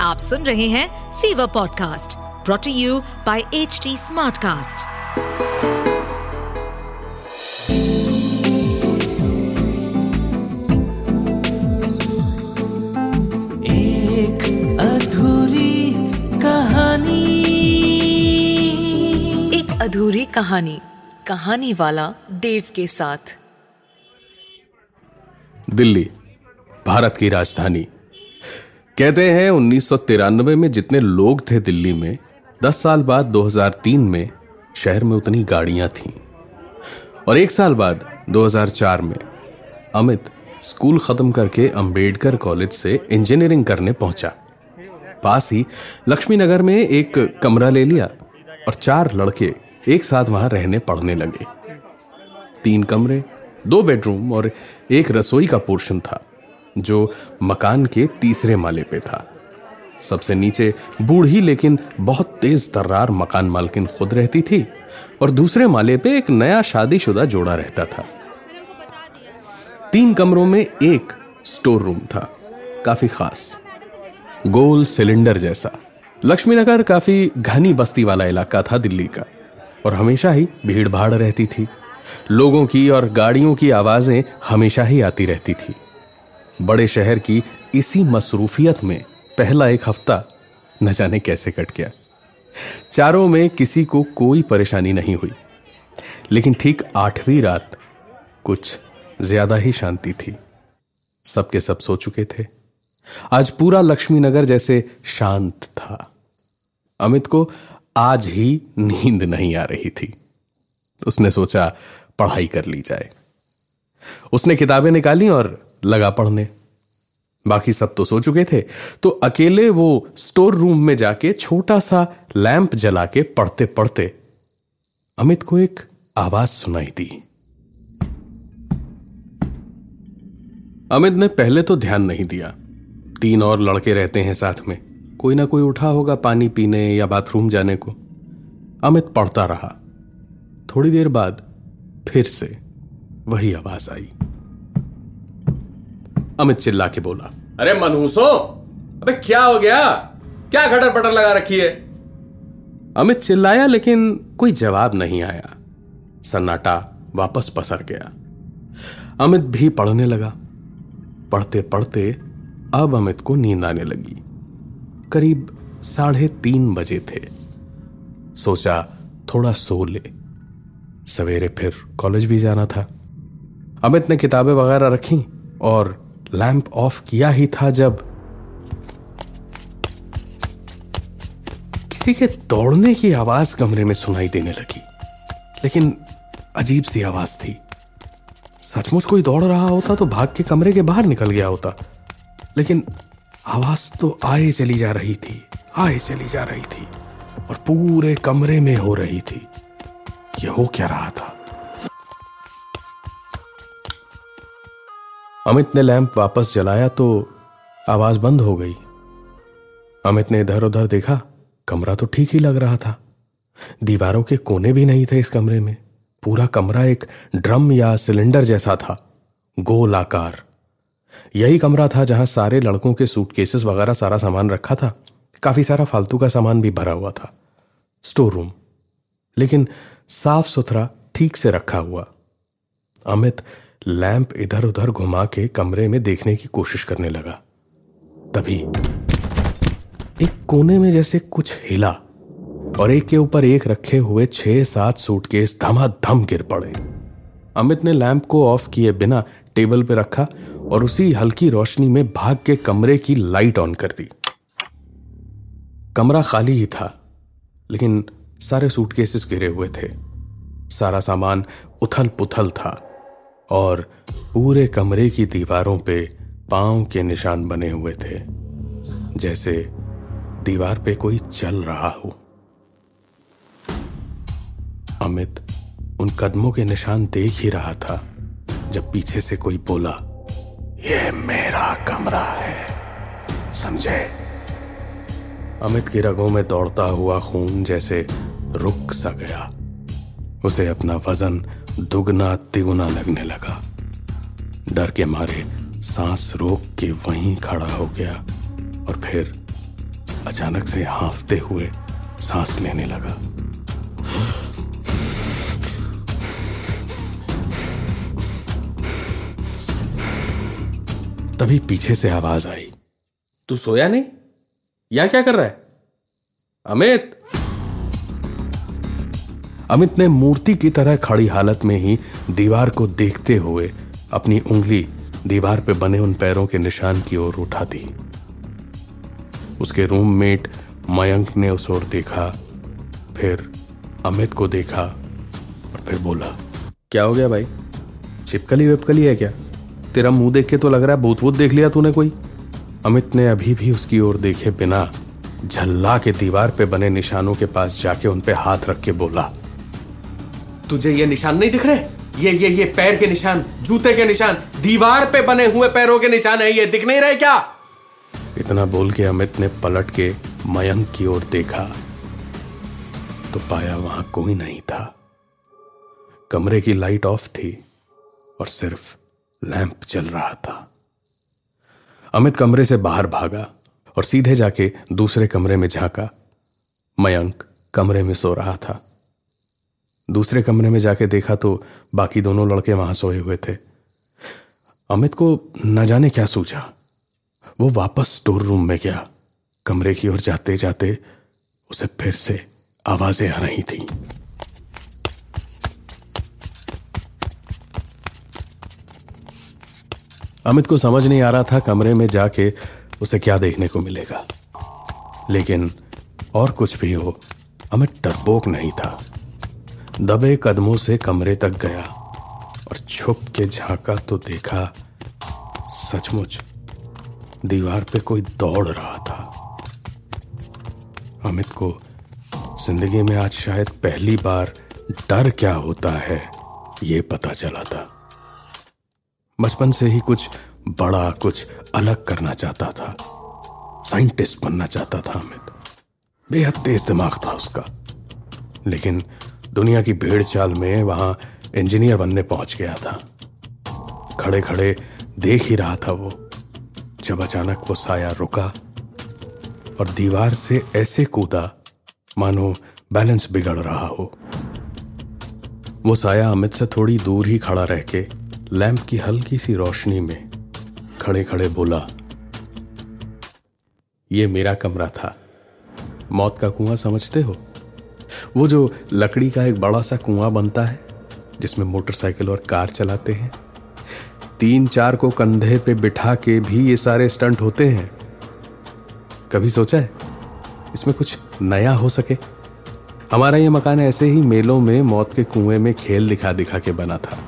आप सुन रहे हैं fever podcast brought to you by H smartcast. एक अधूरी कहानी। एक अधूरी कहानी कहानी वाला देव के साथ। दिल्ली भारत की राजधानी। कहते हैं उन्नीस सौ तिरानबे में जितने लोग थे दिल्ली में 10 साल बाद 2003 में शहर में उतनी गाड़ियाँ थीं। और एक साल बाद 2004 में अमित स्कूल खत्म करके अंबेडकर कॉलेज से इंजीनियरिंग करने पहुँचा। पास ही लक्ष्मी नगर में एक कमरा ले लिया और चार लड़के एक साथ वहाँ रहने पढ़ने लगे। तीन कमरे, दो बेडरूम और एक रसोई का पोर्शन था। जो मकान के तीसरे माले पे था। सबसे नीचे बूढ़ी लेकिन बहुत तेज तर्रार मकान मालकिन खुद रहती थी और दूसरे माले पे एक नया शादीशुदा जोड़ा रहता था। तीन कमरों में एक स्टोर रूम था, काफ़ी खास, गोल सिलेंडर जैसा। लक्ष्मीनगर काफ़ी घनी बस्ती वाला इलाका था दिल्ली का और हमेशा ही भीड़ भाड़ रहती थी। लोगों की और गाड़ियों की आवाज़ें हमेशा ही आती रहती थी। बड़े शहर की इसी मसरूफियत में पहला एक हफ़्ता न जाने कैसे कट गया। चारों में किसी को कोई परेशानी नहीं हुई, लेकिन ठीक आठवीं रात कुछ ज़्यादा ही शांति थी। सबके सब सो चुके थे। आज पूरा लक्ष्मी नगर जैसे शांत था। अमित को आज ही नींद नहीं आ रही थी। उसने सोचा, पढ़ाई कर ली जाए। उसने किताबें निकाली और लगा पढ़ने। बाकी सब तो सो चुके थे। तो अकेले वो स्टोर रूम में जाके छोटा सा लैंप जला के पढ़ते पढ़ते अमित को एक आवाज़ सुनाई दी। अमित ने पहले तो ध्यान नहीं दिया। तीन और लड़के रहते हैं साथ में। कोई ना कोई उठा होगा पानी पीने या बाथरूम जाने को। अमित पढ़ता रहा। थोड़ी देर बाद फिर से वही आवाज़ आई। अमित चिल्ला के बोला, अरे मनहूसो अबे क्या हो गया? क्या घटर पटर लगा रखी है? अमित चिल्लाया, लेकिन कोई जवाब नहीं आया। सन्नाटा वापस पसर गया। अमित भी पढ़ने लगा। पढ़ते पढ़ते अब अमित को नींद आने लगी। करीब साढ़े तीन बजे थे। सोचा, थोड़ा सो ले। सवेरे फिर कॉलेज भी जाना था। अमित ने किताबें वगैरह रखी और लैंप ऑफ़ किया ही था जब किसी के दौड़ने की आवाज़ कमरे में सुनाई देने लगी। लेकिन अजीब सी आवाज़ थी। सचमुच कोई दौड़ रहा होता तो भाग के कमरे के बाहर निकल गया होता। लेकिन आवाज़ तो आए चली जा रही थी, आए चली जा रही थी और पूरे कमरे में हो रही थी। यह हो क्या रहा था? अमित ने लैंप वापस जलाया तो आवाज़ बंद हो गई। अमित ने इधर उधर देखा, कमरा तो ठीक ही लग रहा था। दीवारों के कोने भी नहीं थे इस कमरे में। पूरा कमरा एक ड्रम या सिलेंडर जैसा था, गोल आकार। यही कमरा था जहाँ सारे लड़कों के सूटकेसेस वगैरह सारा सामान रखा था। काफ़ी सारा फालतू का सामान भी भरा हुआ था। Store room. लेकिन साफ़ सुथरा ठीक से रखा हुआ। अमित लैंप इधर उधर घुमा के कमरे में देखने की कोशिश करने लगा। तभी एक कोने में जैसे कुछ हिला और एक के ऊपर एक रखे हुए छह सात सूटकेस धमाधम गिर पड़े। अमित ने लैंप को ऑफ़ किए बिना टेबल पर रखा और उसी हल्की रोशनी में भाग के कमरे की लाइट ऑन कर दी। कमरा खाली ही था, लेकिन सारे सूटकेसेस गिरे हुए थे। सारा सामान उथल पुथल था। और पूरे कमरे की दीवारों पे पाँव के निशान बने हुए थे, जैसे दीवार पे कोई चल रहा हो। अमित उन कदमों के निशान देख ही रहा था, जब पीछे से कोई बोला यह मेरा कमरा है, समझे? अमित की रगों में दौड़ता हुआ खून जैसे रुक सा गया। उसे अपना वज़न दुगना तिगुना लगने लगा। डर के मारे सांस रोक के वहीं खड़ा हो गया और फिर अचानक से हाफते हुए सांस लेने लगा। तभी पीछे से आवाज़ आई। तू सोया नहीं? यहाँ क्या कर रहा है? अमित! अमित ने मूर्ति की तरह खड़ी हालत में ही दीवार को देखते हुए अपनी उंगली दीवार पे बने उन पैरों के निशान की ओर उठा दी। उसके रूममेट मयंक ने उस ओर देखा, फिर अमित को देखा और फिर बोला, क्या हो गया भाई? चिपकली विपकली है क्या? तेरा मुँह देख के तो लग रहा है भूत भूत देख लिया तूने कोई? अमित ने अभी भी उसकी ओर देखे बिना झल्ला के दीवार पे बने निशानों के पास जाके उन पे हाथ रख के बोला तुझे ये निशान नहीं दिख रहे? ये ये ये पैर के निशान, जूते के निशान, दीवार पे बने हुए पैरों के निशान है, ये दिख नहीं रहे क्या? इतना बोल के अमित ने पलट के मयंक की ओर देखा। तो पाया वहाँ कोई नहीं था। कमरे की लाइट ऑफ़ थी और सिर्फ़ लैंप जल रहा था। अमित कमरे से बाहर भागा और सीधे जाके दूसरे कमरे में झांका। मयंक कमरे में सो रहा था। दूसरे कमरे में जाके देखा तो बाकी दोनों लड़के वहाँ सोए हुए थे। अमित को न जाने क्या सूझा। वो वापस स्टोर रूम में गया। कमरे की ओर जाते जाते उसे फिर से आवाज़ें आ रही थी। अमित को समझ नहीं आ रहा था कमरे में जाके उसे क्या देखने को मिलेगा। लेकिन और कुछ भी हो, अमित डरपोक नहीं था। दबे कदमों से कमरे तक गया और छुप के झांका तो देखा, सचमुच दीवार पे कोई दौड़ रहा था। अमित को ज़िंदगी में आज शायद पहली बार डर क्या होता है, ये पता चला था। बचपन से ही कुछ बड़ा, कुछ अलग करना चाहता था। साइंटिस्ट बनना चाहता था अमित। बेहद तेज दिमाग था उसका। लेकिन दुनिया की भेड़ चाल में वहाँ इंजीनियर बनने पहुँच गया था। खड़े खड़े देख ही रहा था वो, जब अचानक वो साया रुका और दीवार से ऐसे कूदा, मानो बैलेंस बिगड़ रहा हो। वो साया अमित से थोड़ी दूर ही खड़ा रह के लैंप की हल्की सी रोशनी में खड़े खड़े बोला, ये मेरा कमरा था। मौत का कुआँ समझते हो? वो जो लकड़ी का एक बड़ा सा कुआँ बनता है, जिसमें मोटरसाइकिल और कार चलाते हैं, तीन चार को कंधे पे बिठा के भी ये सारे स्टंट होते हैं। कभी सोचा है? इसमें कुछ नया हो सके? हमारा ये मकान ऐसे ही मेलों में, मौत के कुएँ में खेल दिखा दिखा के बना था।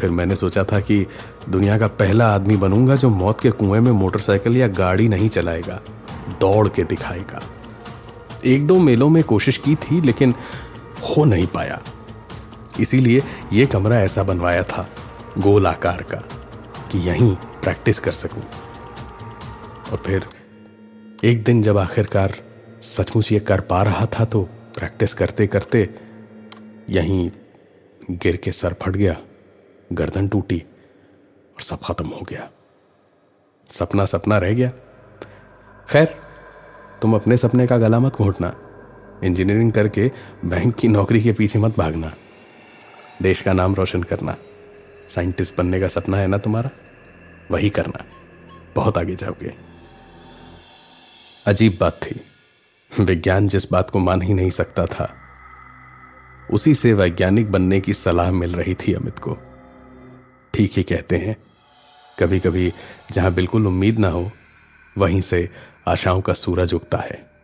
फिर मैंने सोचा था कि दुनिया का पहला आदमी बनूँगा जो मौत के कुएँ में मोटरसाइकिल या गाड़ी नहीं चलाएगा, दौड़ के दिखाएगा। एक दो मेलों में कोशिश की थी, लेकिन हो नहीं पाया। इसीलिए यह कमरा ऐसा बनवाया था, गोल आकार का, कि यहीं प्रैक्टिस कर सकूँ। और फिर, एक दिन जब आखिरकार सचमुच ये कर पा रहा था तो प्रैक्टिस करते करते यहीं गिर के सर फट गया, गर्दन टूटी और सब खत्म हो गया। सपना सपना रह गया। खैर तुम अपने सपने का गला मत घोटना। इंजीनियरिंग करके बैंक की नौकरी के पीछे मत भागना। देश का नाम रोशन करना। साइंटिस्ट बनने का सपना है ना तुम्हारा? वही करना। बहुत आगे जाओगे। अजीब बात थी। विज्ञान जिस बात को मान ही नहीं सकता था, उसी से वैज्ञानिक बनने की सलाह मिल रही थी अमित को। ठीक ही कहते हैं। कभी कभी जहाँ बिल्कुल उम्मीद ना हो, वहीं से आशाओं का सूरज उगता है।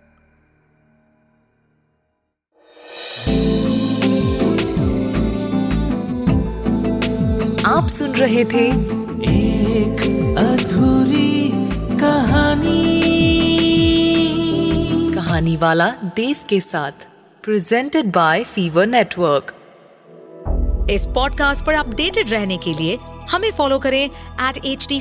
आप सुन रहे थे एक अधूरी कहानी। कहानी वाला देव के साथ प्रेजेंटेड बाय फीवर नेटवर्क इस पॉडकास्ट पर अपडेटेड रहने के लिए हमें फॉलो करें एट एच डी